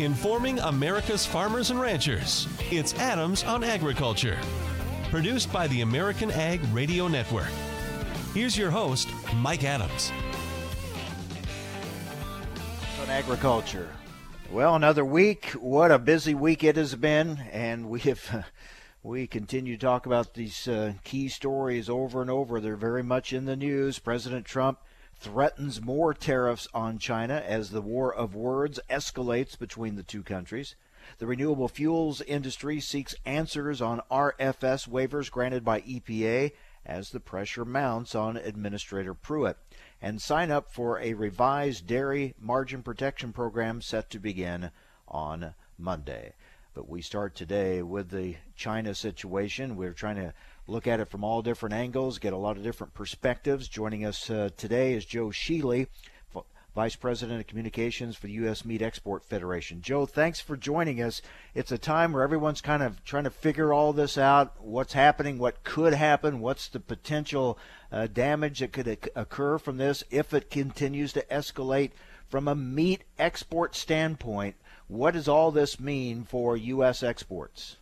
informing America's farmers and ranchers. It's Adams on Agriculture, produced by the American Ag Radio Network. Here's your host, Mike Adams. On agriculture. Well, another week. What a busy week it has been, and we have we continue to talk about these uh, key stories over and over. They're very much in the news. President Trump threatens more tariffs on China as the war of words escalates between the two countries. The renewable fuels industry seeks answers on RFS waivers granted by EPA as the pressure mounts on Administrator Pruitt. And sign up for a revised dairy margin protection program set to begin on Monday. But we start today with the China situation. We're trying to look at it from all different angles, get a lot of different perspectives. Joining us uh, today is Joe Schuele, Vice President of Communications for the U.S. Meat Export Federation. Joe, thanks for joining us. It's a time where everyone's kind of trying to figure all this out what's happening, what could happen, what's the potential uh, damage that could occur from this if it continues to escalate. From a meat export standpoint, what does all this mean for U.S. exports?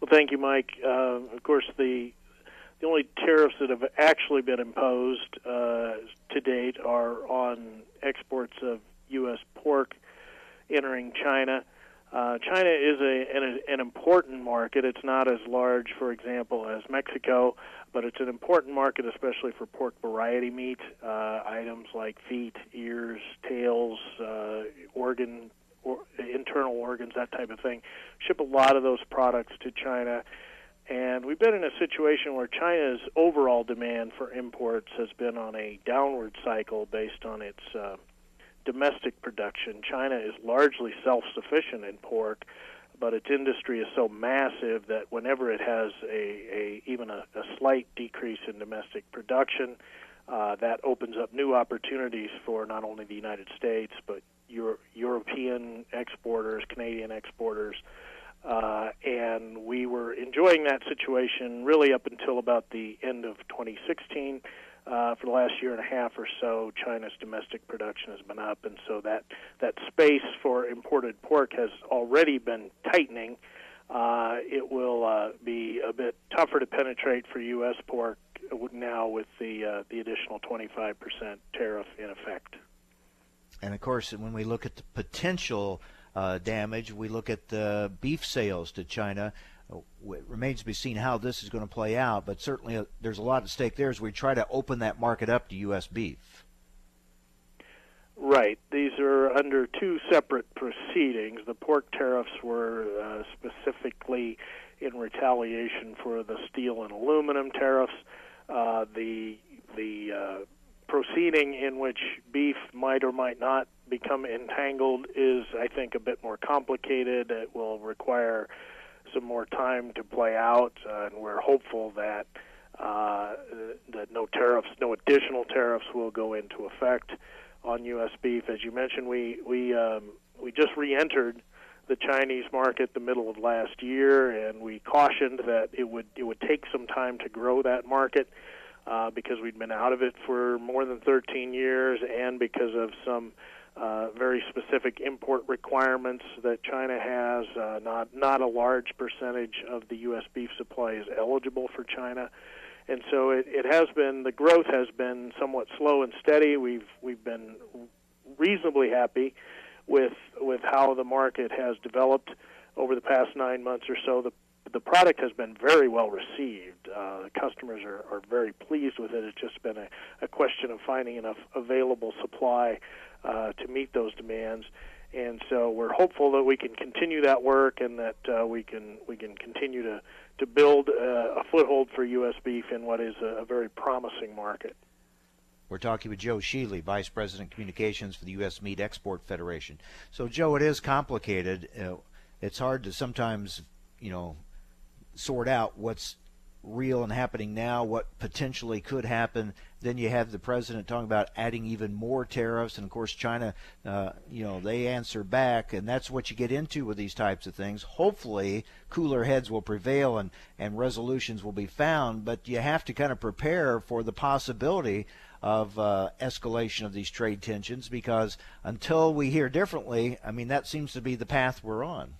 Well, thank you, Mike. Uh, of course, the the only tariffs that have actually been imposed uh, to date are on exports of U.S. pork entering China. Uh, China is a, an, an important market. It's not as large, for example, as Mexico, but it's an important market, especially for pork variety meat uh, items like feet, ears, tails, uh, organ, or internal organs, that type of thing. Ship a lot of those products to China and we've been in a situation where China's overall demand for imports has been on a downward cycle based on its uh, domestic production. China is largely self sufficient in pork, but its industry is so massive that whenever it has a, a even a, a slight decrease in domestic production, uh, that opens up new opportunities for not only the United States but Euro- European exporters, Canadian exporters uh, and we were enjoying that situation really up until about the end of 2016. Uh, for the last year and a half or so, China's domestic production has been up, and so that that space for imported pork has already been tightening. Uh, it will uh, be a bit tougher to penetrate for U.S. pork now with the uh, the additional 25% tariff in effect. And of course, when we look at the potential uh, damage. We look at the beef sales to China. It remains to be seen how this is going to play out, but certainly uh, there's a lot at stake there as we try to open that market up to U.S. beef. Right. These are under two separate proceedings. The pork tariffs were uh, specifically in retaliation for the steel and aluminum tariffs. Uh, the the uh, proceeding in which beef might or might not become entangled is, I think, a bit more complicated. It will require some more time to play out, uh, and we're hopeful that uh, that no tariffs, no additional tariffs, will go into effect on U.S. beef. As you mentioned, we we um, we just re-entered the Chinese market the middle of last year, and we cautioned that it would it would take some time to grow that market uh, because we'd been out of it for more than 13 years, and because of some uh, very specific import requirements that China has. Uh, not not a large percentage of the U.S. beef supply is eligible for China, and so it, it has been the growth has been somewhat slow and steady. We've we've been reasonably happy with with how the market has developed over the past nine months or so. The the product has been very well received. Uh, customers are, are very pleased with it. It's just been a, a question of finding enough available supply uh, to meet those demands. And so we're hopeful that we can continue that work and that uh, we can we can continue to to build uh, a foothold for U.S. beef in what is a, a very promising market. We're talking with Joe Schuele, Vice President Communications for the U.S. Meat Export Federation. So, Joe, it is complicated. Uh, it's hard to sometimes, you know, sort out what's real and happening now, what potentially could happen then you have the president talking about adding even more tariffs, and of course China, uh, you know, they answer back, and that's what you get into with these types of things. Hopefully, cooler heads will prevail and and resolutions will be found, but you have to kind of prepare for the possibility of uh, escalation of these trade tensions because until we hear differently, I mean, that seems to be the path we're on.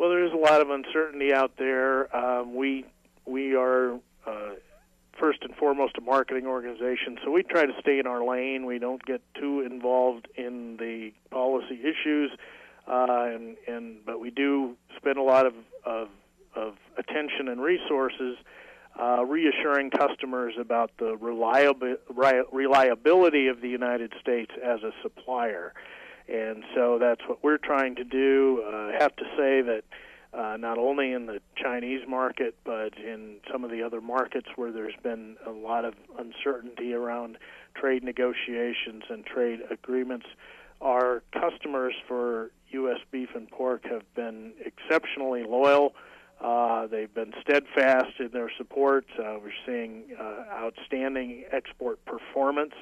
Well, there is a lot of uncertainty out there. Um, we we are uh, first and foremost a marketing organization, so we try to stay in our lane. We don't get too involved in the policy issues, uh, and and but we do spend a lot of of, of attention and resources uh, reassuring customers about the reliabi- reliability of the United States as a supplier. And so that's what we're trying to do. Uh, I have to say that uh, not only in the Chinese market, but in some of the other markets where there's been a lot of uncertainty around trade negotiations and trade agreements, our customers for U.S. beef and pork have been exceptionally loyal. Uh, they've been steadfast in their support. Uh, we're seeing uh, outstanding export performance.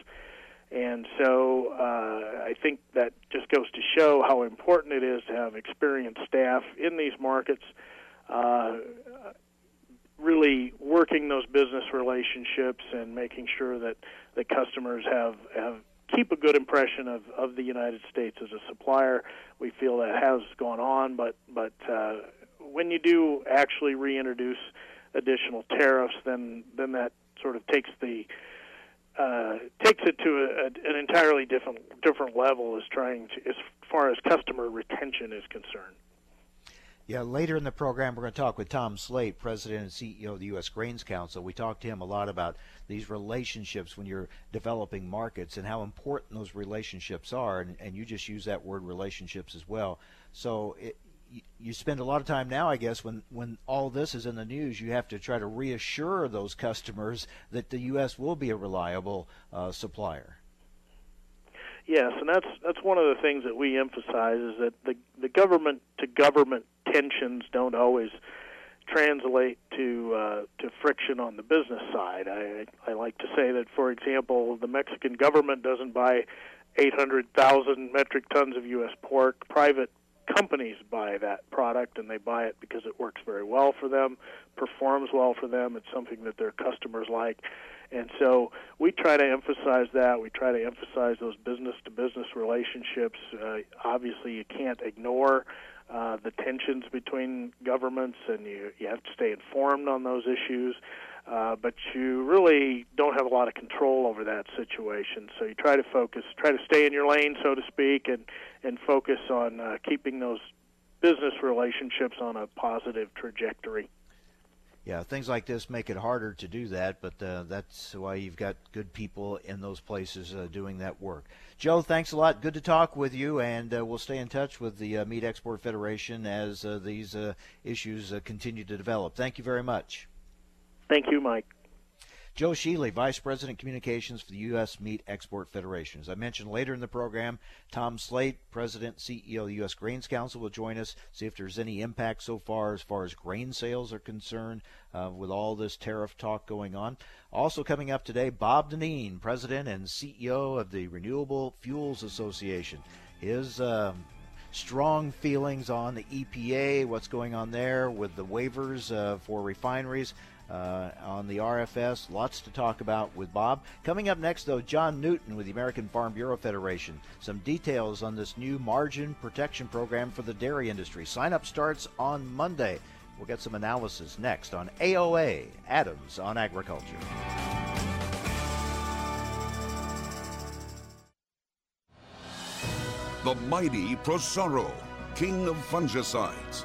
And so uh, I think that just goes to show how important it is to have experienced staff in these markets, uh, really working those business relationships and making sure that the customers have, have keep a good impression of, of the United States as a supplier. We feel that has gone on, but but uh, when you do actually reintroduce additional tariffs, then then that sort of takes the uh, takes it to a, a, an entirely different different level as trying to as far as customer retention is concerned. Yeah, later in the program, we're going to talk with Tom Sleight, President and CEO of the U.S. Grains Council. We talked to him a lot about these relationships when you're developing markets and how important those relationships are. And, and you just use that word relationships as well. So it, you spend a lot of time now, I guess, when when all this is in the news, you have to try to reassure those customers that the U.S. will be a reliable uh, supplier. Yes, and that's that's one of the things that we emphasize is that the the government to government tensions don't always translate to uh, to friction on the business side. I I like to say that, for example, the Mexican government doesn't buy 800,000 metric tons of U.S. pork. Private companies buy that product and they buy it because it works very well for them, performs well for them, it's something that their customers like. And so we try to emphasize that. We try to emphasize those business to business relationships. Uh, obviously, you can't ignore uh, the tensions between governments, and you, you have to stay informed on those issues. Uh, but you really don't have a lot of control over that situation. So you try to focus, try to stay in your lane, so to speak, and and focus on uh, keeping those business relationships on a positive trajectory. Yeah, things like this make it harder to do that, but uh, that's why you've got good people in those places uh, doing that work. Joe, thanks a lot. Good to talk with you, and uh, we'll stay in touch with the Meat Export Federation as these issues continue to develop. Thank you very much. Thank you, Mike. Joe Schuele, Vice President Communications for the U.S. Meat Export Federation. As I mentioned later in the program, Tom Sleight, President CEO of the U.S. Grains Council, will join us, see if there's any impact so far as far as grain sales are concerned uh, with all this tariff talk going on. Also coming up today, Bob Dinneen, President and CEO of the Renewable Fuels Association. His um, strong feelings on the EPA, what's going on there with the waivers uh, for refineries uh, on the RFS. Lots to talk about with Bob. Coming up next, though, John Newton with the American Farm Bureau Federation. Some details on this new margin protection program for the dairy industry. Sign up starts on Monday. We'll get some analysis next on AOA Adams on Agriculture. The mighty Prosaro, king of fungicides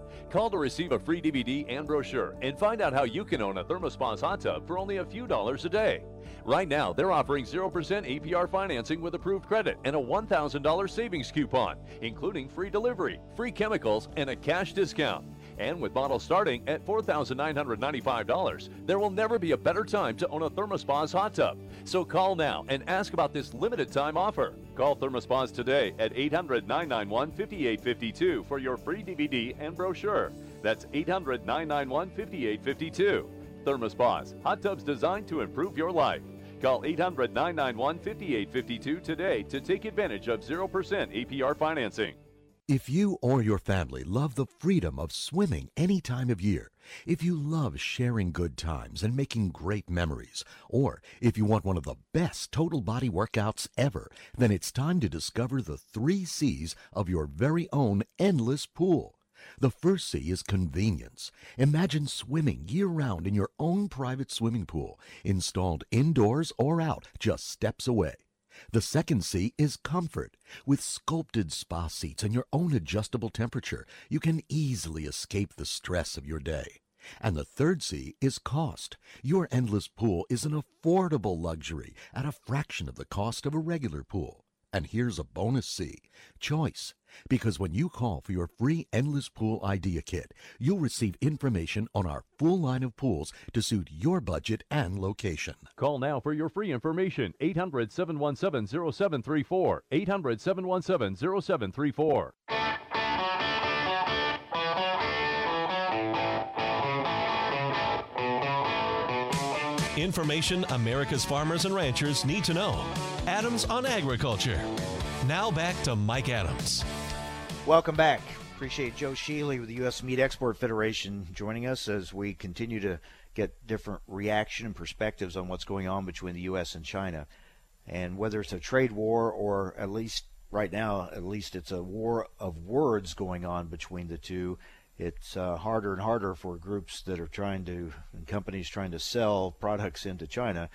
Call to receive a free DVD and brochure and find out how you can own a ThermoSpa's hot tub for only a few dollars a day. Right now, they're offering 0% APR financing with approved credit and a $1,000 savings coupon, including free delivery, free chemicals, and a cash discount. And with models starting at $4,995, there will never be a better time to own a ThermoSpa's hot tub. So call now and ask about this limited time offer. Call ThermoSpas today at 800 991 5852 for your free DVD and brochure. That's 800 991 5852. ThermoSpas, hot tubs designed to improve your life. Call 800 991 5852 today to take advantage of 0% APR financing. If you or your family love the freedom of swimming any time of year, if you love sharing good times and making great memories, or if you want one of the best total body workouts ever, then it's time to discover the three C's of your very own endless pool. The first C is convenience. Imagine swimming year round in your own private swimming pool, installed indoors or out, just steps away. The second C is comfort. With sculpted spa seats and your own adjustable temperature, you can easily escape the stress of your day. And the third C is cost. Your endless pool is an affordable luxury at a fraction of the cost of a regular pool. And here's a bonus C choice. Because when you call for your free Endless Pool Idea Kit, you'll receive information on our full line of pools to suit your budget and location. Call now for your free information 800 717 0734. 800 717 0734. Information America's farmers and ranchers need to know. Adams on Agriculture. Now back to Mike Adams. Welcome back. Appreciate Joe Schuele with the U.S. Meat Export Federation joining us as we continue to get different reaction and perspectives on what's going on between the U.S. and China. And whether it's a trade war or at least right now, at least it's a war of words going on between the two it's uh, harder and harder for groups that are trying to and companies trying to sell products into China.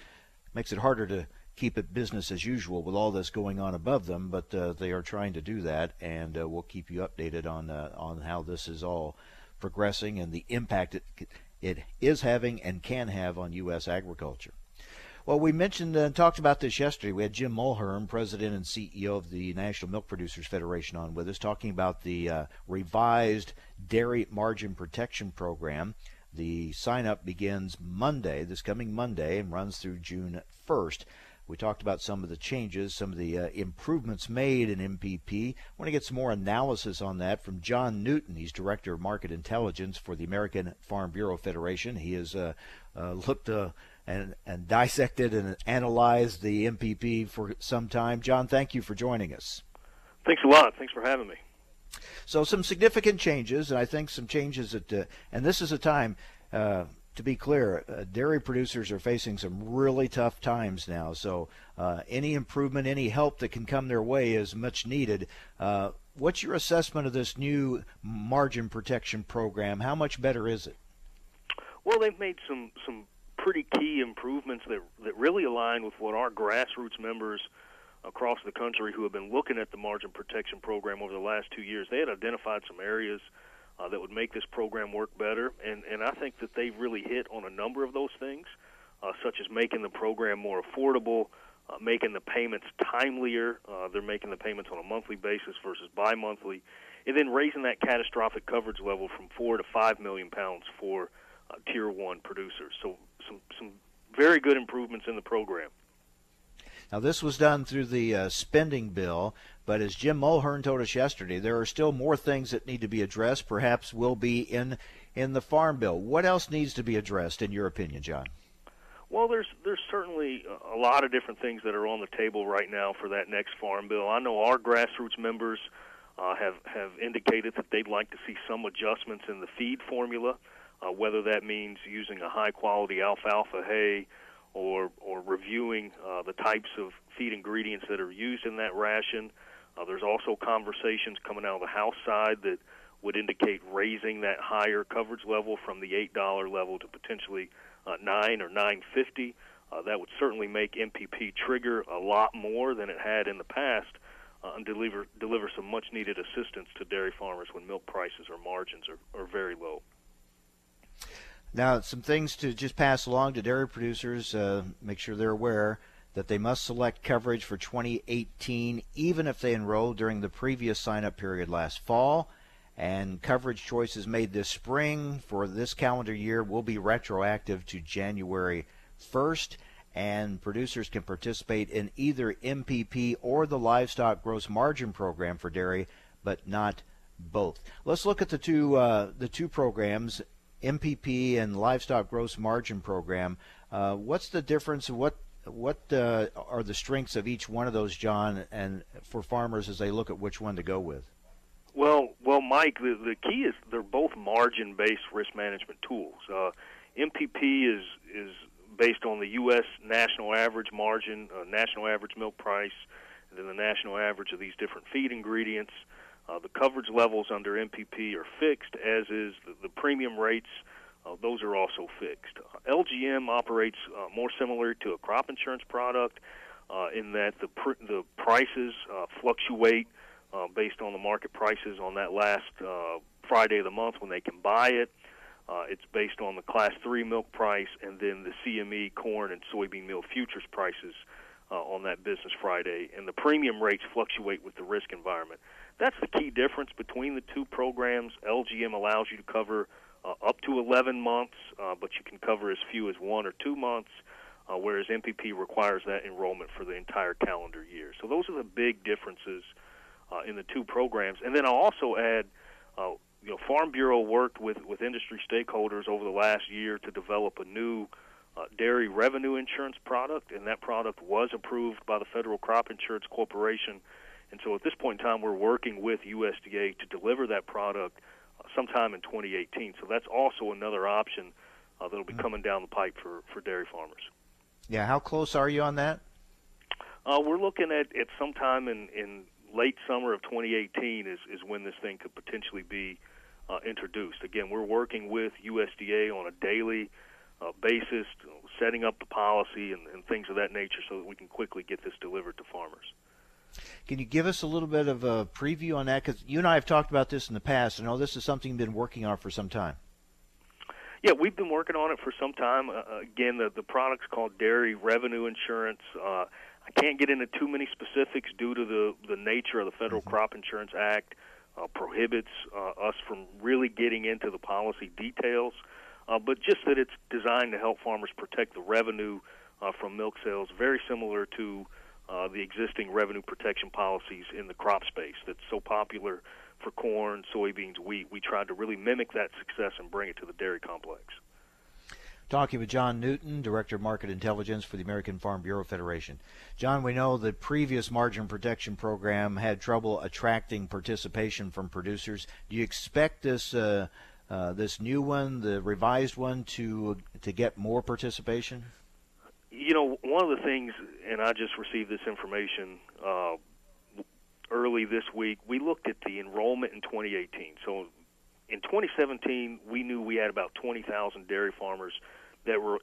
Makes it harder to keep it business as usual with all this going on above them, but uh, they are trying to do that, and uh, we'll keep you updated on uh, on how this is all progressing and the impact it it is having and can have on U.S. agriculture. Well, we mentioned and talked about this yesterday. We had Jim Mulhern, President and CEO of the National Milk Producers Federation, on with us, talking about the uh, revised Dairy Margin Protection Program. The sign up begins Monday, this coming Monday, and runs through June 1st. We talked about some of the changes, some of the uh, improvements made in MPP. I want to get some more analysis on that from John Newton. He's Director of Market Intelligence for the American Farm Bureau Federation. He has uh, uh looked uh, and, and dissected and analyzed the MPP for some time. John, thank you for joining us. Thanks a lot. Thanks for having me. So some significant changes, and I think some changes that, uh, and this is a time. To be clear, uh, dairy producers are facing some really tough times now. So, uh, any improvement, any help that can come their way is much needed. Uh, what's your assessment of this new margin protection program? How much better is it? Well, they've made some some pretty key improvements that that really align with what our grassroots members across the country who have been looking at the margin protection program over the last two years. They had identified some areas uh, that would make this program work better, and and I think that they've really hit on a number of those things, uh, such as making the program more affordable. Uh, making the payments timelier. Uh, they're making the payments on a monthly basis versus bi-monthly, and then raising that catastrophic coverage level from four to five million pounds for uh, tier one producers. So some some very good improvements in the program. Now, this was done through the uh, spending bill, but as Jim Mulhern told us yesterday, there are still more things that need to be addressed. Perhaps will be in in the farm bill. What else needs to be addressed, in your opinion, John? Well, there's there's certainly a lot of different things that are on the table right now for that next farm bill. I know our grassroots members uh, have have indicated that they'd like to see some adjustments in the feed formula, uh, whether that means using a high quality alfalfa hay or or reviewing uh, the types of feed ingredients that are used in that ration. Uh, there's also conversations coming out of the House side that would indicate raising that higher coverage level from the eight dollar level to potentially uh, nine or nine fifty. Uh, that would certainly make MPP trigger a lot more than it had in the past, uh, and deliver deliver some much needed assistance to dairy farmers when milk prices or margins are, are very low. Now, some things to just pass along to dairy producers, uh, make sure they're aware that they must select coverage for 2018 even if they enrolled during the previous sign up period last fall and coverage choices made this spring for this calendar year will be retroactive to January 1st. And producers can participate in either MPP or the Livestock Gross Margin Program for dairy, but not both. Let's look at the two uh, the two programs, MPP and Livestock Gross Margin Program. Uh, what's the difference? What what uh, are the strengths of each one of those, John, and for farmers as they look at which one to go with? Well, well, Mike, the, the key is they're both margin-based risk management tools. Uh, MPP is is based on the U.S. national average margin, uh, national average milk price, and then the national average of these different feed ingredients. Uh, the coverage levels under MPP are fixed, as is the, the premium rates. Uh, those are also fixed. LGM operates uh, more similar to a crop insurance product uh, in that the pr- the prices uh, fluctuate based on the market prices on that last Friday of the month when they can buy it. Uh, it's based on the Class 3 milk price and then the CME corn and soybean meal futures prices uh, on that business Friday. And the premium rates fluctuate with the risk environment. That's the key difference between the two programs. LGM allows you to cover uh, up to 11 months, uh, but you can cover as few as one or two months. Uh, whereas MPP requires that enrollment for the entire calendar year. So those are the big differences uh, in the two programs. And then I'll also add, uh, you know, Farm Bureau worked with with industry stakeholders over the last year to develop a new uh, dairy revenue insurance product, and that product was approved by the Federal Crop Insurance Corporation. And so at this point in time, we're working with USDA to deliver that product sometime in 2018. So that's also another option uh, that'll be mm-hmm. coming down the pipe for, for dairy farmers. Yeah, how close are you on that? Uh, we're looking at, at sometime in, in late summer of 2018 is, is when this thing could potentially be uh, introduced. Again, we're working with USDA on a daily uh, basis, setting up the policy and, and things of that nature so that we can quickly get this delivered to farmers. Can you give us a little bit of a preview on that? Because you and I have talked about this in the past. I know this is something you've been working on for some time. Yeah, we've been working on it for some time. Uh, again, the the product's called Dairy Revenue Insurance. Uh, I can't get into too many specifics due to the the nature of the Federal mm-hmm. Crop Insurance Act uh, prohibits uh, us from really getting into the policy details. Uh, but just that it's designed to help farmers protect the revenue uh, from milk sales, very similar to uh, the existing revenue protection policies in the crop space that's so popular for corn, soybeans, wheat. We tried to really mimic that success and bring it to the dairy complex. Talking with John Newton, Director of Market Intelligence for the American Farm Bureau Federation. John, we know the previous margin protection program had trouble attracting participation from producers. Do you expect this uh, uh, this new one, the revised one, to to get more participation? You know, one of the things, and I just received this information uh, early this week. We looked at the enrollment in 2018. So in 2017, we knew we had about 20,000 dairy farmers that were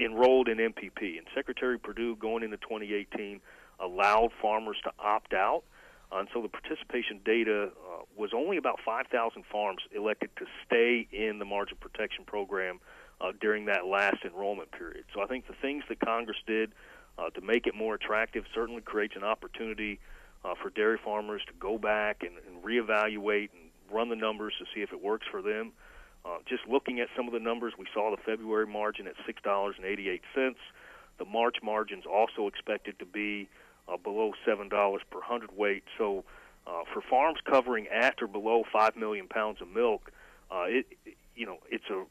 enrolled in MPP. And Secretary Perdue, going into 2018, allowed farmers to opt out. Uh, and so the participation data uh, was only about 5,000 farms elected to stay in the margin protection program uh, during that last enrollment period. So I think the things that Congress did uh, to make it more attractive certainly creates an opportunity uh, for dairy farmers to go back and, and reevaluate and run the numbers to see if it works for them. Uh, just looking at some of the numbers, we saw the February margin at six dollars and eighty-eight cents. The March margins also expected to be uh, below seven dollars per hundredweight. So, uh, for farms covering at or below five million pounds of milk, uh, it you know it's a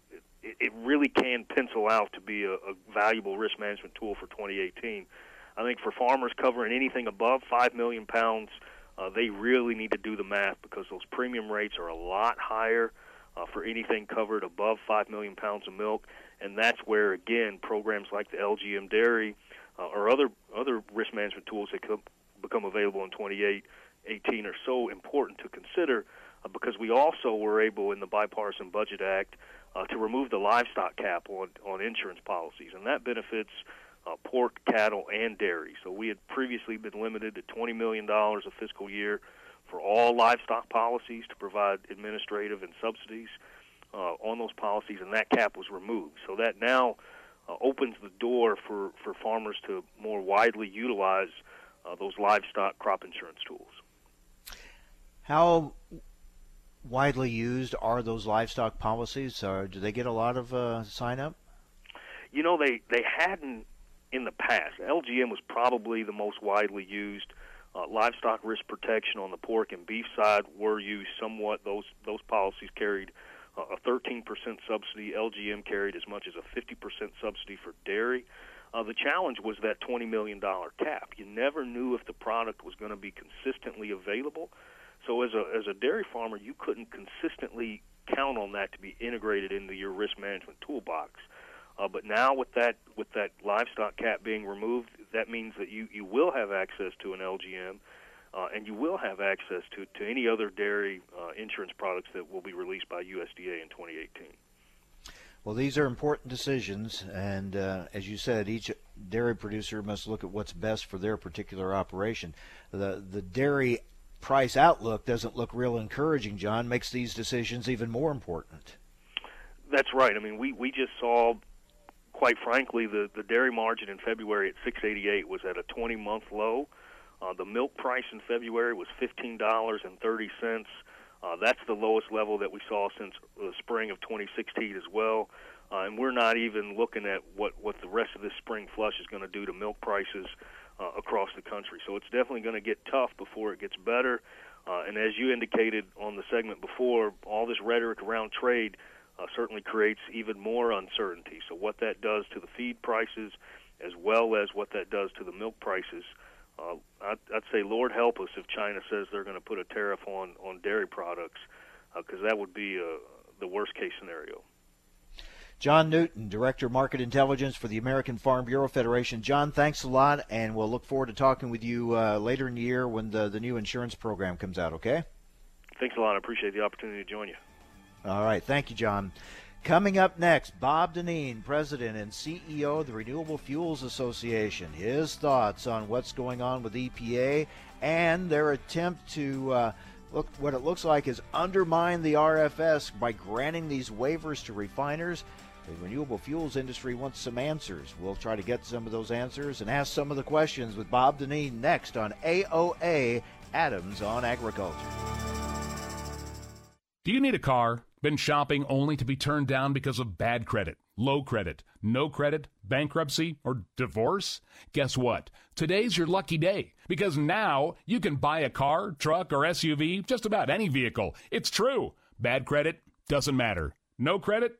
it really can pencil out to be a, a valuable risk management tool for 2018. I think for farmers covering anything above five million pounds, uh, they really need to do the math because those premium rates are a lot higher uh, for anything covered above five million pounds of milk, and that's where again programs like the LGM Dairy uh, or other other risk management tools that could become available in 2018 are so important to consider uh, because we also were able in the bipartisan budget act uh, to remove the livestock cap on on insurance policies, and that benefits uh, pork, cattle, and dairy. So we had previously been limited to $20 million a fiscal year for all livestock policies to provide administrative and subsidies uh, on those policies, and that cap was removed. So that now uh, opens the door for, for farmers to more widely utilize uh, those livestock crop insurance tools. How widely used are those livestock policies? Or do they get a lot of uh, sign up? You know, they, they hadn't in the past. LGM was probably the most widely used. Uh, livestock risk protection on the pork and beef side were used somewhat. Those those policies carried uh, a 13% subsidy. LGM carried as much as a 50% subsidy for dairy. Uh, the challenge was that $20 million cap. You never knew if the product was going to be consistently available. So as a as a dairy farmer, you couldn't consistently count on that to be integrated into your risk management toolbox. Uh, but now with that with that livestock cap being removed, that means that you, you will have access to an LGM, uh, and you will have access to, to any other dairy uh, insurance products that will be released by USDA in 2018. Well, these are important decisions, and uh, as you said, each dairy producer must look at what's best for their particular operation. The the dairy price outlook doesn't look real encouraging. John makes these decisions even more important. That's right. I mean, we we just saw quite frankly, the, the dairy margin in February at 688 was at a 20 month low. Uh, the milk price in February was $15.30. Uh, that's the lowest level that we saw since the spring of 2016 as well. Uh, and we're not even looking at what, what the rest of this spring flush is going to do to milk prices across the country. So it's definitely going to get tough before it gets better. Uh, and as you indicated on the segment before, all this rhetoric around trade uh, certainly creates even more uncertainty. So, what that does to the feed prices, as well as what that does to the milk prices, uh, I'd, I'd say, Lord help us if China says they're going to put a tariff on on dairy products, because uh, that would be uh, the worst case scenario. John Newton, Director of Market Intelligence for the American Farm Bureau Federation. John, thanks a lot, and we'll look forward to talking with you uh, later in the year when the, the new insurance program comes out, okay? Thanks a lot. I appreciate the opportunity to join you. All right. Thank you, John. Coming up next, Bob Dinneen, President and CEO of the Renewable Fuels Association. His thoughts on what's going on with EPA and their attempt to uh, look what it looks like is undermine the RFS by granting these waivers to refiners. The renewable fuels industry wants some answers. We'll try to get some of those answers and ask some of the questions with Bob Dinneen next on AOA Adams on Agriculture. Do you need a car? Been shopping only to be turned down because of bad credit, low credit, no credit, bankruptcy, or divorce? Guess what? Today's your lucky day because now you can buy a car, truck, or SUV, just about any vehicle. It's true. Bad credit doesn't matter. No credit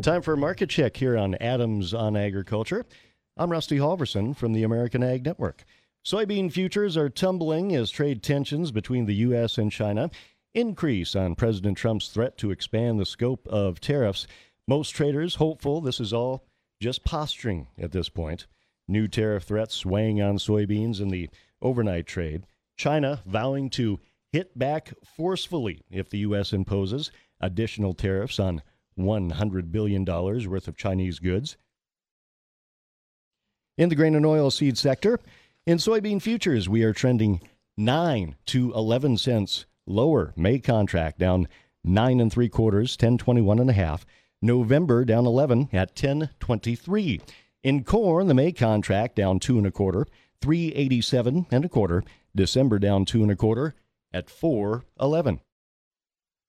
Time for a market check here on Adams on Agriculture. I'm Rusty Halverson from the American Ag Network. Soybean futures are tumbling as trade tensions between the U.S. and China increase on President Trump's threat to expand the scope of tariffs. Most traders hopeful this is all just posturing at this point. New tariff threats weighing on soybeans in the overnight trade. China vowing to hit back forcefully if the U.S. imposes additional tariffs on $100 billion worth of Chinese goods. In the grain and oil seed sector, in soybean futures, we are trending 9 to 11 cents lower. May contract down 9 and 3 quarters, 1021 and a half. November down 11 at 1023. In corn, the May contract down 2 and a quarter, 387 and a quarter. December down 2 and a quarter at 411.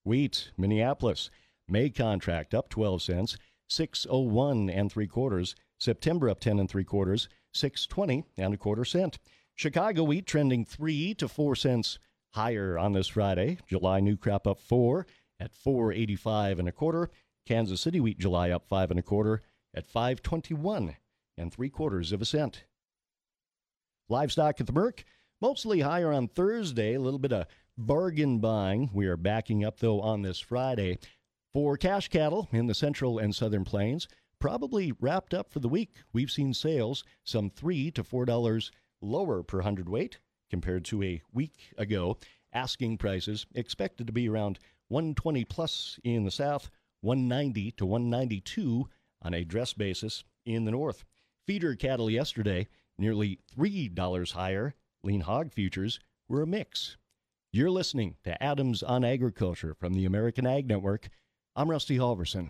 Wheat, Minneapolis, May contract up 12 cents, 601 and 3 quarters. September up 10 and 3 quarters, 620 and a quarter cent. Chicago wheat trending 3 to 4 cents higher on this Friday. July new crop up 4 at 485 and a quarter. Kansas City wheat July up 5 and a quarter at 521 and 3 quarters of a cent. Livestock at the Merc mostly higher on Thursday, a little bit of bargain buying. We are backing up though on this Friday. For cash cattle in the central and southern plains, probably wrapped up for the week. We've seen sales some 3 to 4 dollars lower per hundredweight compared to a week ago. Asking prices expected to be around 120 plus in the south, 190 to 192 on a dress basis in the north. Feeder cattle yesterday nearly $3 higher. Lean hog futures were a mix. You're listening to Adams on Agriculture from the American Ag Network. I'm Rusty Halverson.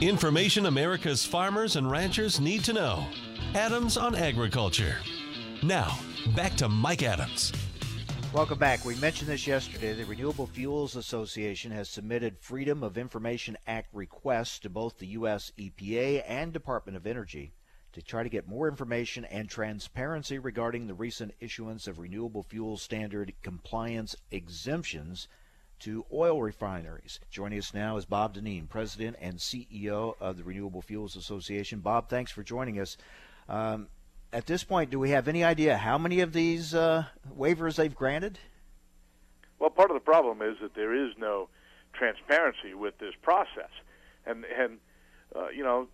Information America's farmers and ranchers need to know. Adams on Agriculture. Now, back to Mike Adams. Welcome back. We mentioned this yesterday. The Renewable Fuels Association has submitted Freedom of Information Act requests to both the U.S. EPA and Department of Energy to try to get more information and transparency regarding the recent issuance of renewable fuel standard compliance exemptions to oil refineries. Joining us now is Bob Dinneen, President and CEO of the Renewable Fuels Association. Bob, thanks for joining us. Um, at this point, do we have any idea how many of these uh, waivers they've granted? Well, part of the problem is that there is no transparency with this process, and and uh, you know,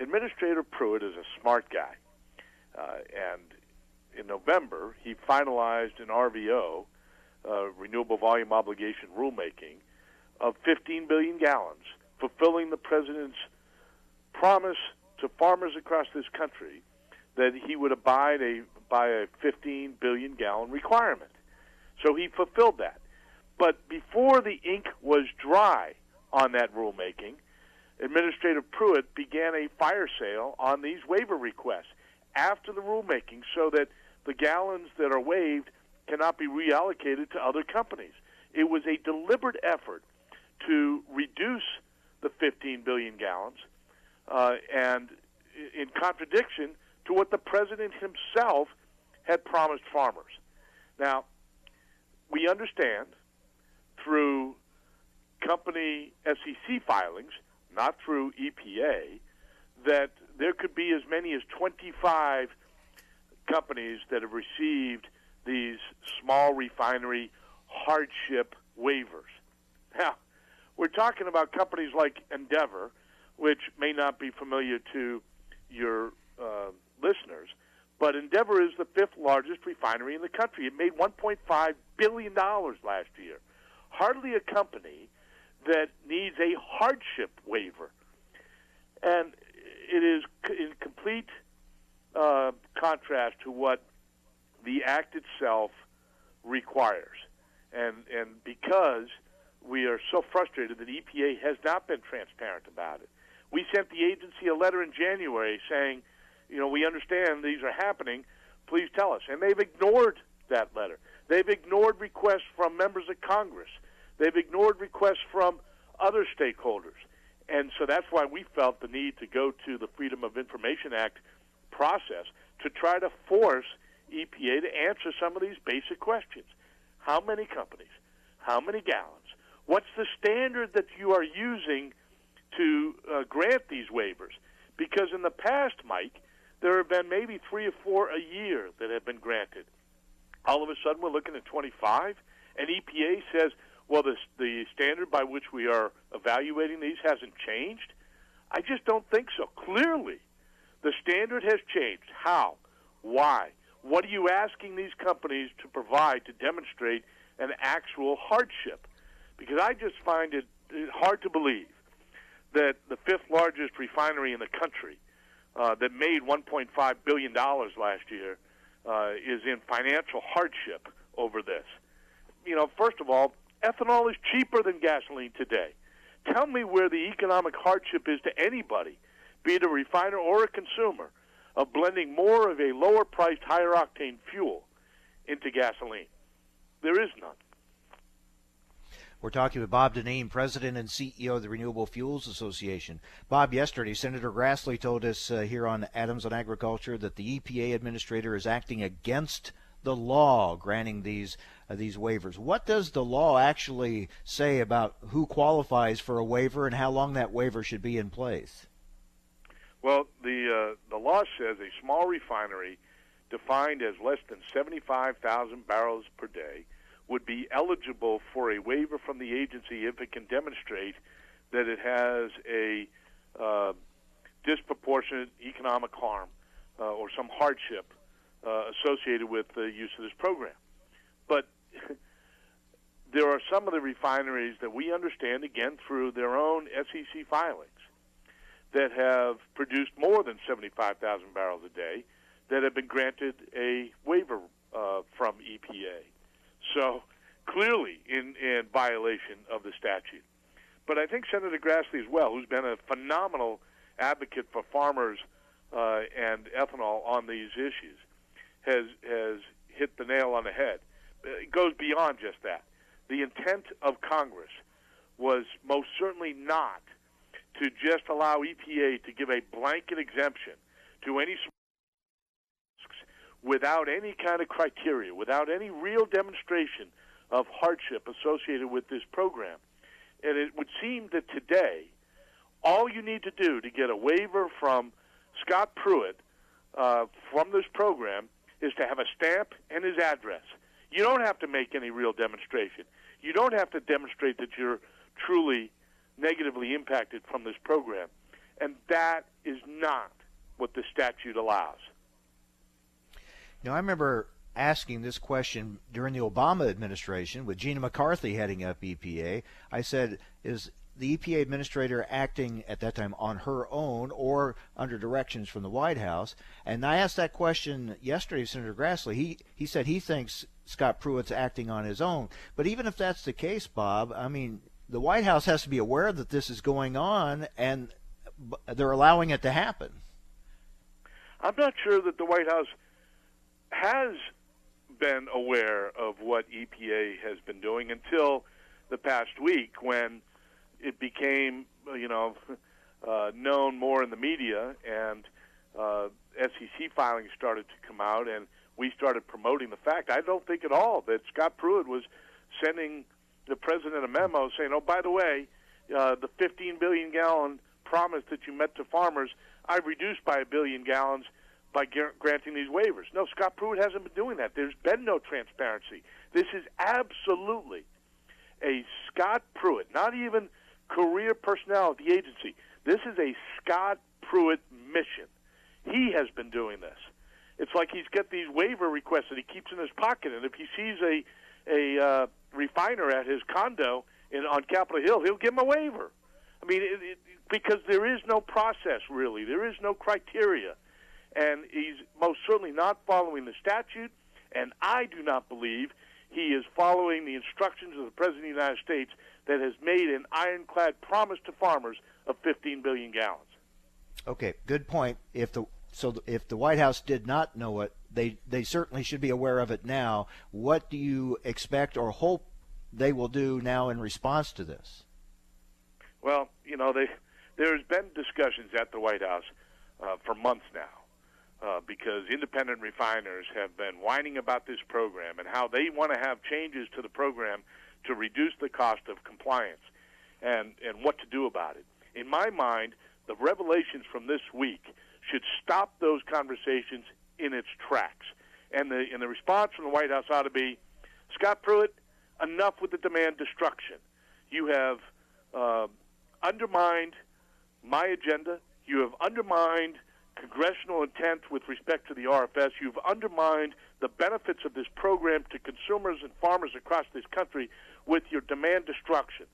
Administrator Pruitt is a smart guy, uh, and in November he finalized an RVO, uh, Renewable Volume Obligation rulemaking, of 15 billion gallons, fulfilling the president's promise to farmers across this country that he would abide a, by a 15 billion gallon requirement. So he fulfilled that. But before the ink was dry on that rulemaking, Administrator Pruitt began a fire sale on these waiver requests after the rulemaking so that the gallons that are waived cannot be reallocated to other companies. It was a deliberate effort to reduce the 15 billion gallons, uh, and in contradiction to what the president himself had promised farmers. Now, we understand through company SEC filings, not through EPA, that there could be as many as 25 companies that have received these small refinery hardship waivers. Now, we're talking about companies like Andeavor, which may not be familiar to your uh, listeners, but Andeavor is the fifth largest refinery in the country. It made $1.5 billion last year. Hardly a company that needs a hardship waiver. and it is in complete uh, contrast to what the act itself requires. And and because we are so frustrated that EPA has not been transparent about it, we sent the agency a letter in January saying, you know, we understand these are happening. Please tell us. And they've ignored that letter. They've ignored requests from members of Congress. They've ignored requests from other stakeholders. And so that's why we felt the need to go to the Freedom of Information Act process to try to force EPA to answer some of these basic questions. How many companies? How many gallons? What's the standard that you are using to uh, grant these waivers? Because in the past, Mike, there have been maybe three or four a year that have been granted. All of a sudden, we're looking at 25, and EPA says, well, the, the standard by which we are evaluating these hasn't changed. I just don't think so. Clearly, the standard has changed. How? Why? What are you asking these companies to provide to demonstrate an actual hardship? Because I just find it hard to believe that the fifth largest refinery in the country uh, that made 1.5 billion dollars last year uh, is in financial hardship over this. You know, first of all, ethanol is cheaper than gasoline today. Tell me where the economic hardship is to anybody, be it a refiner or a consumer, of blending more of a lower priced, higher octane fuel into gasoline. There is none. We're talking with Bob Dinneen, President and CEO of the Renewable Fuels Association. Bob, yesterday, Senator Grassley told us uh, here on Adams on Agriculture that the EPA administrator is acting against the law granting these uh, these waivers. What does the law actually say about who qualifies for a waiver and how long that waiver should be in place? Well, the uh, the law says a small refinery defined as less than 75,000 barrels per day would be eligible for a waiver from the agency if it can demonstrate that it has a uh, disproportionate economic harm uh, or some hardship uh, associated with the use of this program. But there are some of the refineries that we understand, again, through their own SEC filings, that have produced more than 75,000 barrels a day that have been granted a waiver uh, from EPA. So clearly in, in violation of the statute. But I think Senator Grassley as well, who's been a phenomenal advocate for farmers uh, and ethanol on these issues, has has hit the nail on the head. It goes beyond just that. The intent of Congress was most certainly not to just allow EPA to give a blanket exemption to any without any kind of criteria, without any real demonstration of hardship associated with this program. And it would seem that today, all you need to do to get a waiver from Scott Pruitt uh, from this program is to have a stamp and his address. You don't have to make any real demonstration. You don't have to demonstrate that you're truly negatively impacted from this program. And that is not what the statute allows. Now, I remember asking this question during the Obama administration with Gina McCarthy heading up EPA. I said, is the EPA administrator acting at that time on her own or under directions from the White House? And I asked that question yesterday to Senator Grassley. He he said he thinks Scott Pruitt's acting on his own. But even if that's the case, Bob, I mean, the White House has to be aware that this is going on and they're allowing it to happen. I'm not sure that the White House has been aware of what EPA has been doing until the past week when it became, you know, uh, known more in the media and uh, SEC filings started to come out and we started promoting the fact. I don't think at all that Scott Pruitt was sending the president a memo saying, "Oh, by the way, uh, the 15 billion gallon promise that you met to farmers, I've reduced by a billion gallons by granting these waivers. No, Scott Pruitt hasn't been doing that. There's been no transparency. This is absolutely a Scott Pruitt, not even career personnel at the agency. This is a Scott Pruitt mission. He has been doing this. It's like he's got these waiver requests that he keeps in his pocket, and if he sees a a uh, refiner at his condo in on Capitol Hill, he'll give him a waiver. I mean, it, it, because there is no process really, there is no criteria, and he's most certainly not following the statute. And I do not believe he is following the instructions of the President of the United States that has made an ironclad promise to farmers of 15 billion gallons. Okay, good point. If the so if the White House did not know it, they they certainly should be aware of it now. What do you expect or hope they will do now in response to this? Well, you know, they, there's been discussions at the White House uh, for months now. Uh, because independent refiners have been whining about this program and how they want to have changes to the program to reduce the cost of compliance and, and what to do about it. In my mind, the revelations from this week should stop those conversations in its tracks. And the, and the response from the White House ought to be Scott Pruitt, enough with the demand destruction. You have uh, undermined my agenda. You have undermined congressional intent with respect to the RFS. You've undermined the benefits of this program to consumers and farmers across this country with your demand destruction.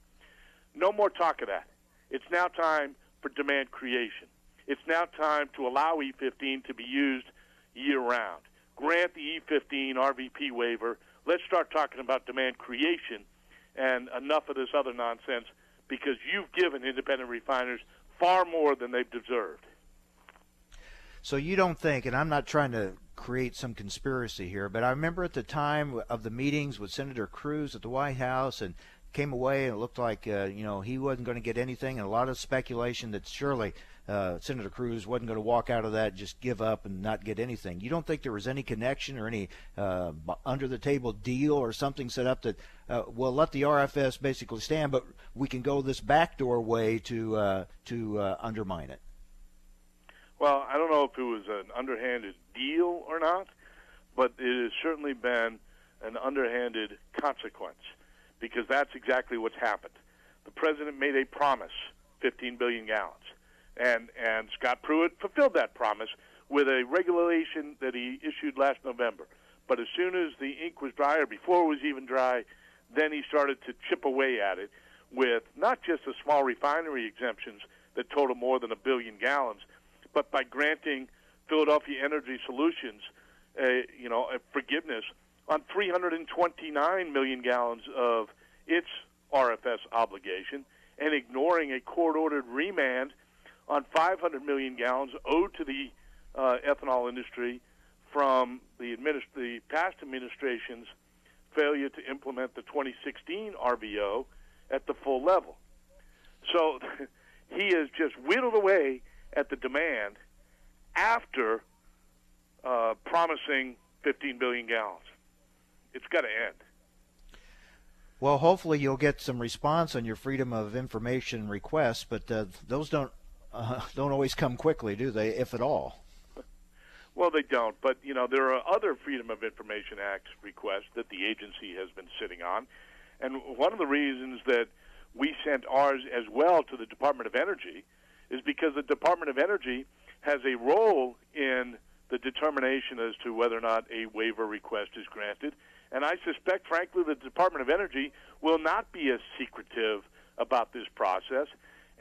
No more talk of that. It's now time for demand creation. It's now time to allow E15 to be used year round. Grant the E15 RVP waiver. Let's start talking about demand creation and enough of this other nonsense because you've given independent refiners far more than they've deserved. So you don't think, and I'm not trying to create some conspiracy here, but I remember at the time of the meetings with Senator Cruz at the White House and came away and it looked like uh, you know he wasn't going to get anything and a lot of speculation that surely uh, Senator Cruz wasn't going to walk out of that just give up and not get anything. You don't think there was any connection or any uh, under the table deal or something set up that uh, will let the RFS basically stand, but we can go this backdoor way to uh, to uh, undermine it. Well, I don't know if it was an underhanded deal or not, but it has certainly been an underhanded consequence because that's exactly what's happened. The president made a promise, 15 billion gallons, and and Scott Pruitt fulfilled that promise with a regulation that he issued last November. But as soon as the ink was dry, or before it was even dry, then he started to chip away at it with not just the small refinery exemptions that total more than a billion gallons, but by granting Philadelphia Energy Solutions, a, you know, forgiveness on 329 million gallons of its RFS obligation and ignoring a court-ordered remand on 500 million gallons owed to the uh, ethanol industry from the, administ- the past administration's failure to implement the 2016 RVO at the full level. So he has just whittled away at the demand after uh, promising 15 billion gallons. It's got to end. Well, hopefully you'll get some response on your freedom of information requests, but uh, those don't uh, don't always come quickly, do they? If at all. Well, they don't. But you know, there are other Freedom of Information Act requests that the agency has been sitting on, and one of the reasons that we sent ours as well to the Department of Energy is because the Department of Energy has a role in the determination as to whether or not a waiver request is granted. And I suspect, frankly, the Department of Energy will not be as secretive about this process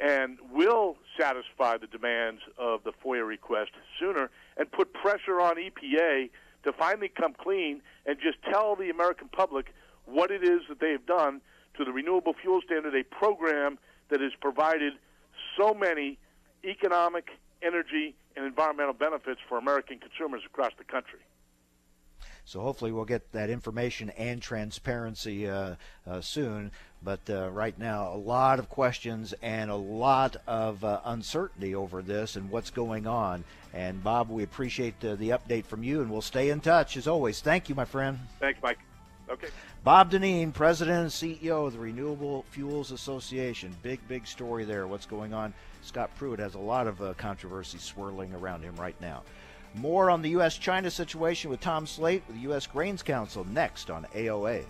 and will satisfy the demands of the FOIA request sooner and put pressure on EPA to finally come clean and just tell the American public what it is that they have done to the Renewable Fuel Standard, a program that has provided so many economic, energy, and environmental benefits for American consumers across the country. So hopefully we'll get that information and transparency uh, uh, soon. But uh, right now, a lot of questions and a lot of uh, uncertainty over this and what's going on. And Bob, we appreciate the update from you, and we'll stay in touch as always. Thank you, my friend. Thanks, Mike. Okay. Bob Dinneen, President and CEO of the Renewable Fuels Association. Big, big story there. What's going on? Scott Pruitt has a lot of uh, controversy swirling around him right now. More on the U.S. China situation with Tom Sleight with the U.S. Grains Council next on AOA.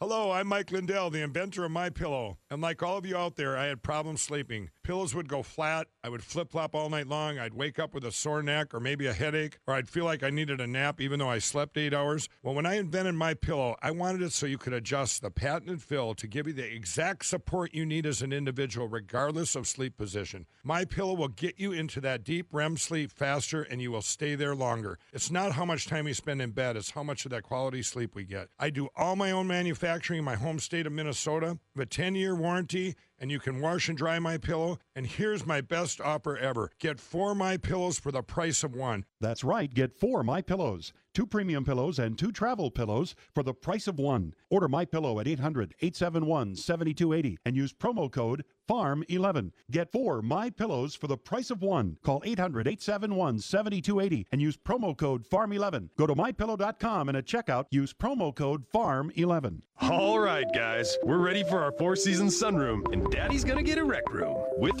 Hello, I'm Mike Lindell, the inventor of My Pillow. And like all of you out there, I had problems sleeping. Pillows would go flat. I would flip flop all night long. I'd wake up with a sore neck or maybe a headache, or I'd feel like I needed a nap even though I slept eight hours. Well, when I invented My Pillow, I wanted it so you could adjust the patented fill to give you the exact support you need as an individual, regardless of sleep position. My Pillow will get you into that deep REM sleep faster, and you will stay there longer. It's not how much time you spend in bed; it's how much of that quality sleep we get. I do all my own manufacturing in my home state of Minnesota. Have a 10 year warranty and you can wash and dry my pillow. And here's my best offer ever. Get four my pillows for the price of one. That's right, get four my pillows. Two premium pillows and two travel pillows for the price of one. Order my pillow at 800-871-7280 and use promo code FARM11. Get four my pillows for the price of one. Call 800-871-7280 and use promo code FARM11. Go to mypillow.com and at checkout use promo code FARM11. All right, guys, we're ready for our Four Seasons sunroom and Daddy's gonna get a rec room with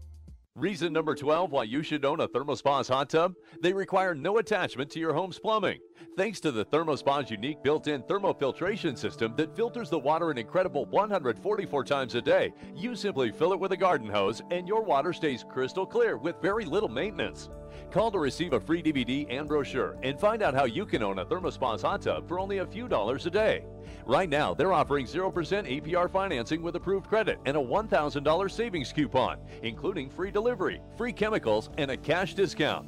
Reason number 12 why you should own a ThermoSpa's hot tub? They require no attachment to your home's plumbing. Thanks to the ThermoSpa's unique built-in thermofiltration system that filters the water an incredible 144 times a day, you simply fill it with a garden hose and your water stays crystal clear with very little maintenance. Call to receive a free DVD and brochure and find out how you can own a ThermoSpa's hot tub for only a few dollars a day. Right now, they're offering 0% APR financing with approved credit and a $1,000 savings coupon, including free delivery, free chemicals, and a cash discount.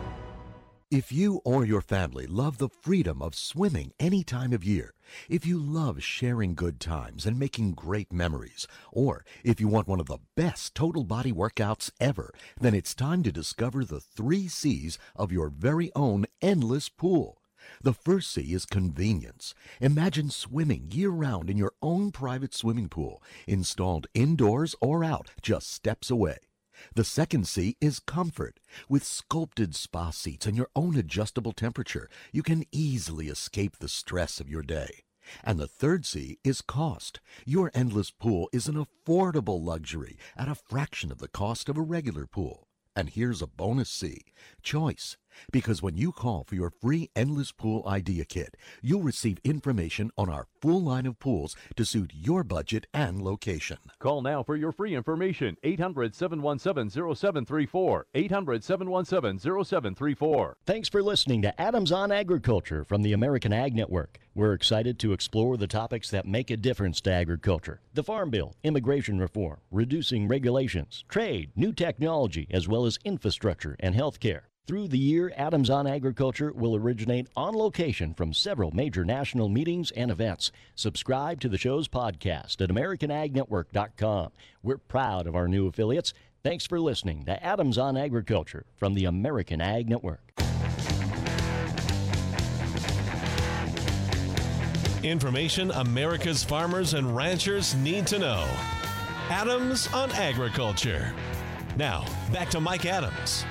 If you or your family love the freedom of swimming any time of year, if you love sharing good times and making great memories, or if you want one of the best total body workouts ever, then it's time to discover the three C's of your very own endless pool. The first C is convenience. Imagine swimming year round in your own private swimming pool, installed indoors or out, just steps away. The second C is comfort. With sculpted spa seats and your own adjustable temperature, you can easily escape the stress of your day. And the third C is cost. Your endless pool is an affordable luxury at a fraction of the cost of a regular pool. And here's a bonus C choice. Because when you call for your free Endless Pool Idea Kit, you'll receive information on our full line of pools to suit your budget and location. Call now for your free information 800 717 0734. 800 717 0734. Thanks for listening to Adams on Agriculture from the American Ag Network. We're excited to explore the topics that make a difference to agriculture the Farm Bill, immigration reform, reducing regulations, trade, new technology, as well as infrastructure and health care. Through the year, Adams on Agriculture will originate on location from several major national meetings and events. Subscribe to the show's podcast at AmericanAgNetwork.com. We're proud of our new affiliates. Thanks for listening to Adams on Agriculture from the American Ag Network. Information America's farmers and ranchers need to know. Adams on Agriculture. Now, back to Mike Adams.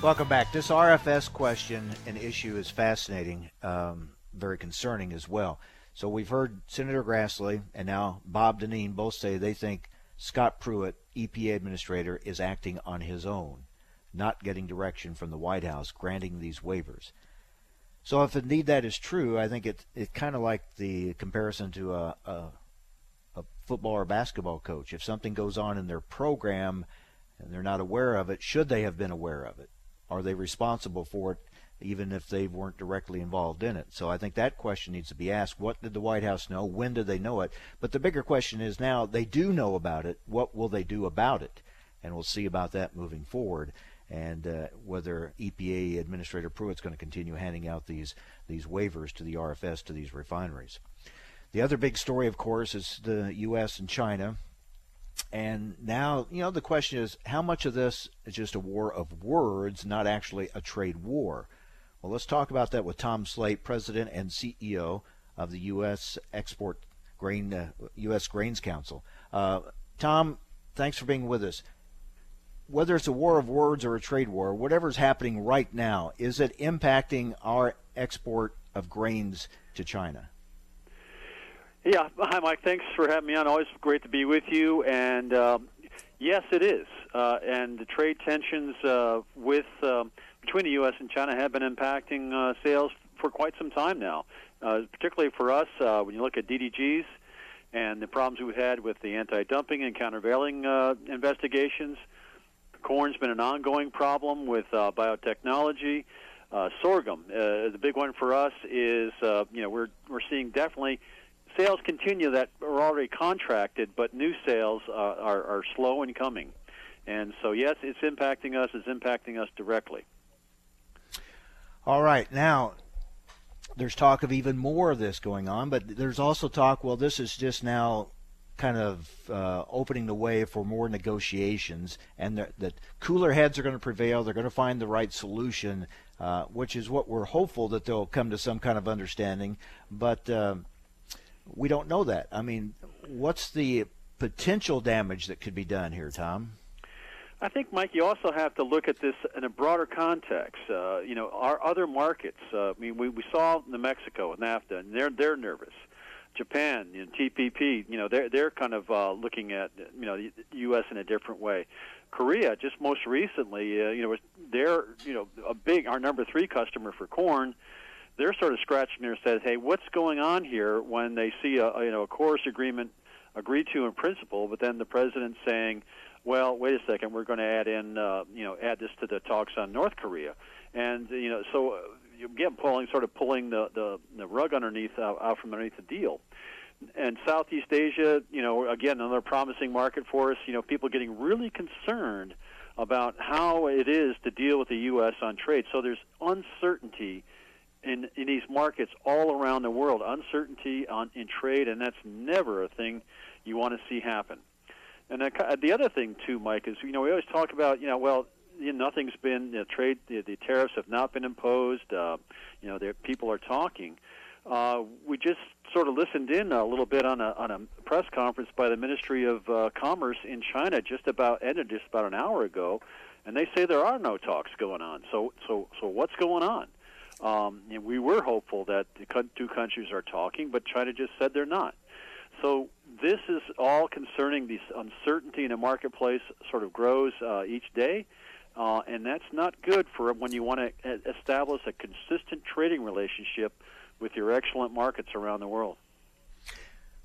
Welcome back. This RFS question and issue is fascinating, um, very concerning as well. So we've heard Senator Grassley and now Bob Dinneen both say they think Scott Pruitt, EPA administrator, is acting on his own, not getting direction from the White House, granting these waivers. So if indeed that is true, I think it it kind of like the comparison to a, a a football or basketball coach. If something goes on in their program and they're not aware of it, should they have been aware of it? Are they responsible for it, even if they weren't directly involved in it? So I think that question needs to be asked. What did the White House know? When did they know it? But the bigger question is now they do know about it. What will they do about it? And we'll see about that moving forward and uh, whether EPA Administrator Pruitt's going to continue handing out these these waivers to the RFS to these refineries. The other big story, of course, is the U.S. and China. And now, you know, the question is how much of this is just a war of words, not actually a trade war? Well, let's talk about that with Tom Sleight, President and CEO of the U.S. Export Grain uh, U.S. Grains Council. Uh, Tom, thanks for being with us whether it's a war of words or a trade war, whatever's happening right now, is it impacting our export of grains to China? Yeah, hi Mike. Thanks for having me on. Always great to be with you. And um, yes, it is. Uh, and the trade tensions uh, with um, between the U.S. and China have been impacting uh, sales for quite some time now. Uh, particularly for us, uh, when you look at DDGs and the problems we've had with the anti-dumping and countervailing uh, investigations. Corn's been an ongoing problem with uh, biotechnology. Uh, sorghum, uh, the big one for us is, uh, you know, we're we're seeing definitely sales continue that are already contracted, but new sales uh, are are slow in coming, and so yes, it's impacting us. It's impacting us directly. All right, now there's talk of even more of this going on, but there's also talk. Well, this is just now kind of uh, opening the way for more negotiations, and that cooler heads are going to prevail. They're going to find the right solution, uh, which is what we're hopeful that they'll come to some kind of understanding. But uh, we don't know that. I mean, what's the potential damage that could be done here, Tom? I think, Mike, you also have to look at this in a broader context. Uh, you know, our other markets. Uh, I mean, we, we saw New Mexico and NAFTA, and they're they're nervous. Japan, you know, TPP, you know, they're they're kind of uh, looking at you know the U.S. in a different way. Korea, just most recently, uh, you know, they're you know a big our number three customer for corn. They're sort of scratching their heads, hey, what's going on here? When they see a, you know a KORUS agreement agreed to in principle, but then the president saying, well, wait a second, we're going to add in uh, you know add this to the talks on North Korea, and you know so again pulling sort of pulling the the, the rug underneath uh, out from underneath the deal. And Southeast Asia, you know, again another promising market for us. You know, people getting really concerned about how it is to deal with the U.S. on trade. So there's uncertainty in in these markets all around the world. Uncertainty on in trade, and that's never a thing you want to see happen. And the other thing too, Mike, is you know we always talk about you know well you know, nothing's been you know, trade. The, the tariffs have not been imposed. Uh, you know, people are talking. Uh, we just sort of listened in a little bit on a on a press conference by the Ministry of uh, Commerce in China just about ended just about an hour ago, and they say there are no talks going on. So so so what's going on? Um, and we were hopeful that the two countries are talking, but China just said they're not. So this is all concerning this uncertainty in the marketplace sort of grows uh, each day uh, and that's not good for when you want to establish a consistent trading relationship with your excellent markets around the world.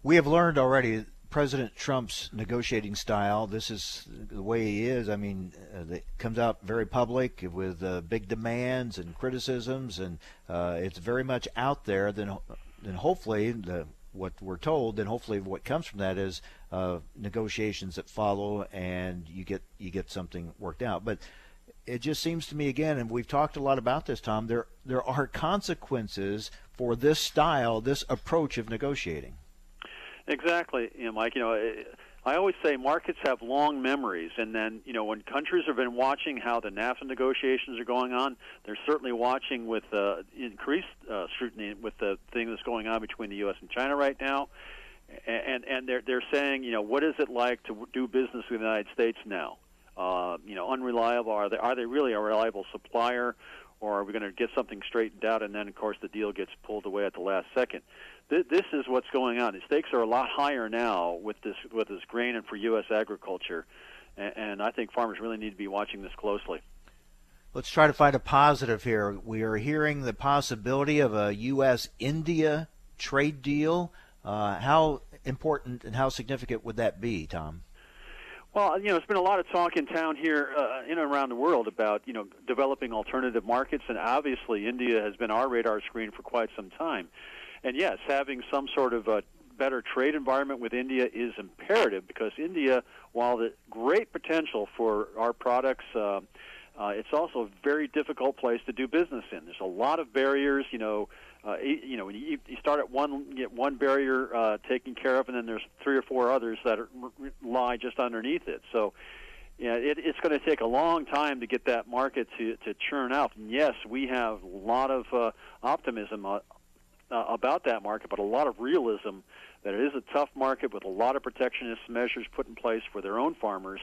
We have learned already President Trump's negotiating style. This is the way he is. I mean, uh, it comes out very public with uh, big demands and criticisms, and uh, it's very much out there. Then, then hopefully, the, what we're told, then hopefully, what comes from that is uh, negotiations that follow, and you get you get something worked out. But it just seems to me again, and we've talked a lot about this, Tom. There there are consequences for this style, this approach of negotiating. Exactly, you know, Mike. You know, I always say markets have long memories, and then you know when countries have been watching how the NAFTA negotiations are going on, they're certainly watching with uh, increased uh, scrutiny with the thing that's going on between the U.S. and China right now, and and they're they're saying you know what is it like to do business with the United States now? Uh, you know, unreliable. Are they are they really a reliable supplier? or are we going to get something straightened out and then of course the deal gets pulled away at the last second Th- this is what's going on the stakes are a lot higher now with this with this grain and for us agriculture and, and i think farmers really need to be watching this closely Let's try to find a positive here. We are hearing the possibility of a U.S. India trade deal. Uh, how important and how significant would that be, Tom? Well, you know, there's been a lot of talk in town here, uh, in and around the world about you know developing alternative markets, and obviously India has been our radar screen for quite some time. And yes, having some sort of a better trade environment with India is imperative because India, while the great potential for our products. Uh, uh, it's also a very difficult place to do business in. There's a lot of barriers. You know, uh, you know, you, you start at one, get one barrier uh, taken care of, and then there's three or four others that are, lie just underneath it. So, yeah, it, it's going to take a long time to get that market to to churn out. And yes, we have a lot of uh, optimism uh, uh, about that market, but a lot of realism that it is a tough market with a lot of protectionist measures put in place for their own farmers.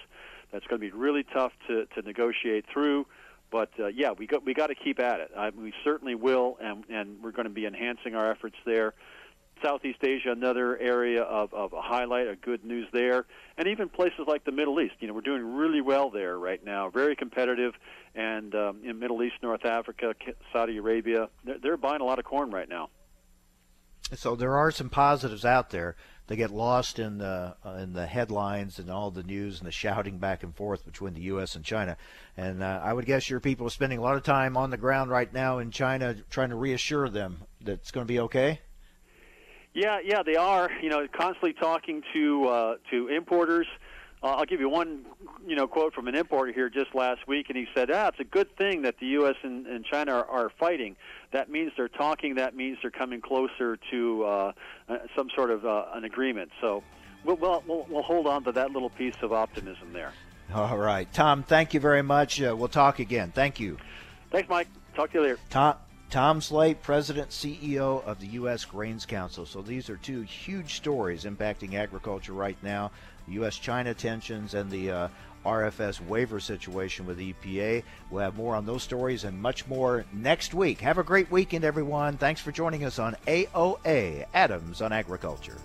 That's going to be really tough to to negotiate through. But uh, yeah, we got we got to keep at it. I, we certainly will, and and we're going to be enhancing our efforts there. Southeast Asia, another area of, of a highlight, of good news there, and even places like the Middle East. You know, we're doing really well there right now, very competitive, and um, in Middle East, North Africa, Saudi Arabia, they're, they're buying a lot of corn right now. So there are some positives out there they get lost in the uh, in the headlines and all the news and the shouting back and forth between the U.S. and China. And uh, I would guess your people are spending a lot of time on the ground right now in China, trying to reassure them that it's going to be okay. Yeah, yeah, they are. You know, constantly talking to uh, to importers. Uh, I'll give you one, you know, quote from an importer here just last week, and he said, "Ah, it's a good thing that the U.S. and, and China are, are fighting. That means they're talking. That means they're coming closer to uh, uh, some sort of uh, an agreement." So, we'll, we'll we'll we'll hold on to that little piece of optimism there. All right, Tom. Thank you very much. Uh, we'll talk again. Thank you. Thanks, Mike. Talk to you later. Tom. Tom Sleight, President, CEO of the U.S. Grains Council. So these are two huge stories impacting agriculture right now. U.S. China tensions and the uh, RFS waiver situation with EPA. We'll have more on those stories and much more next week. Have a great weekend, everyone. Thanks for joining us on AOA Adams on Agriculture.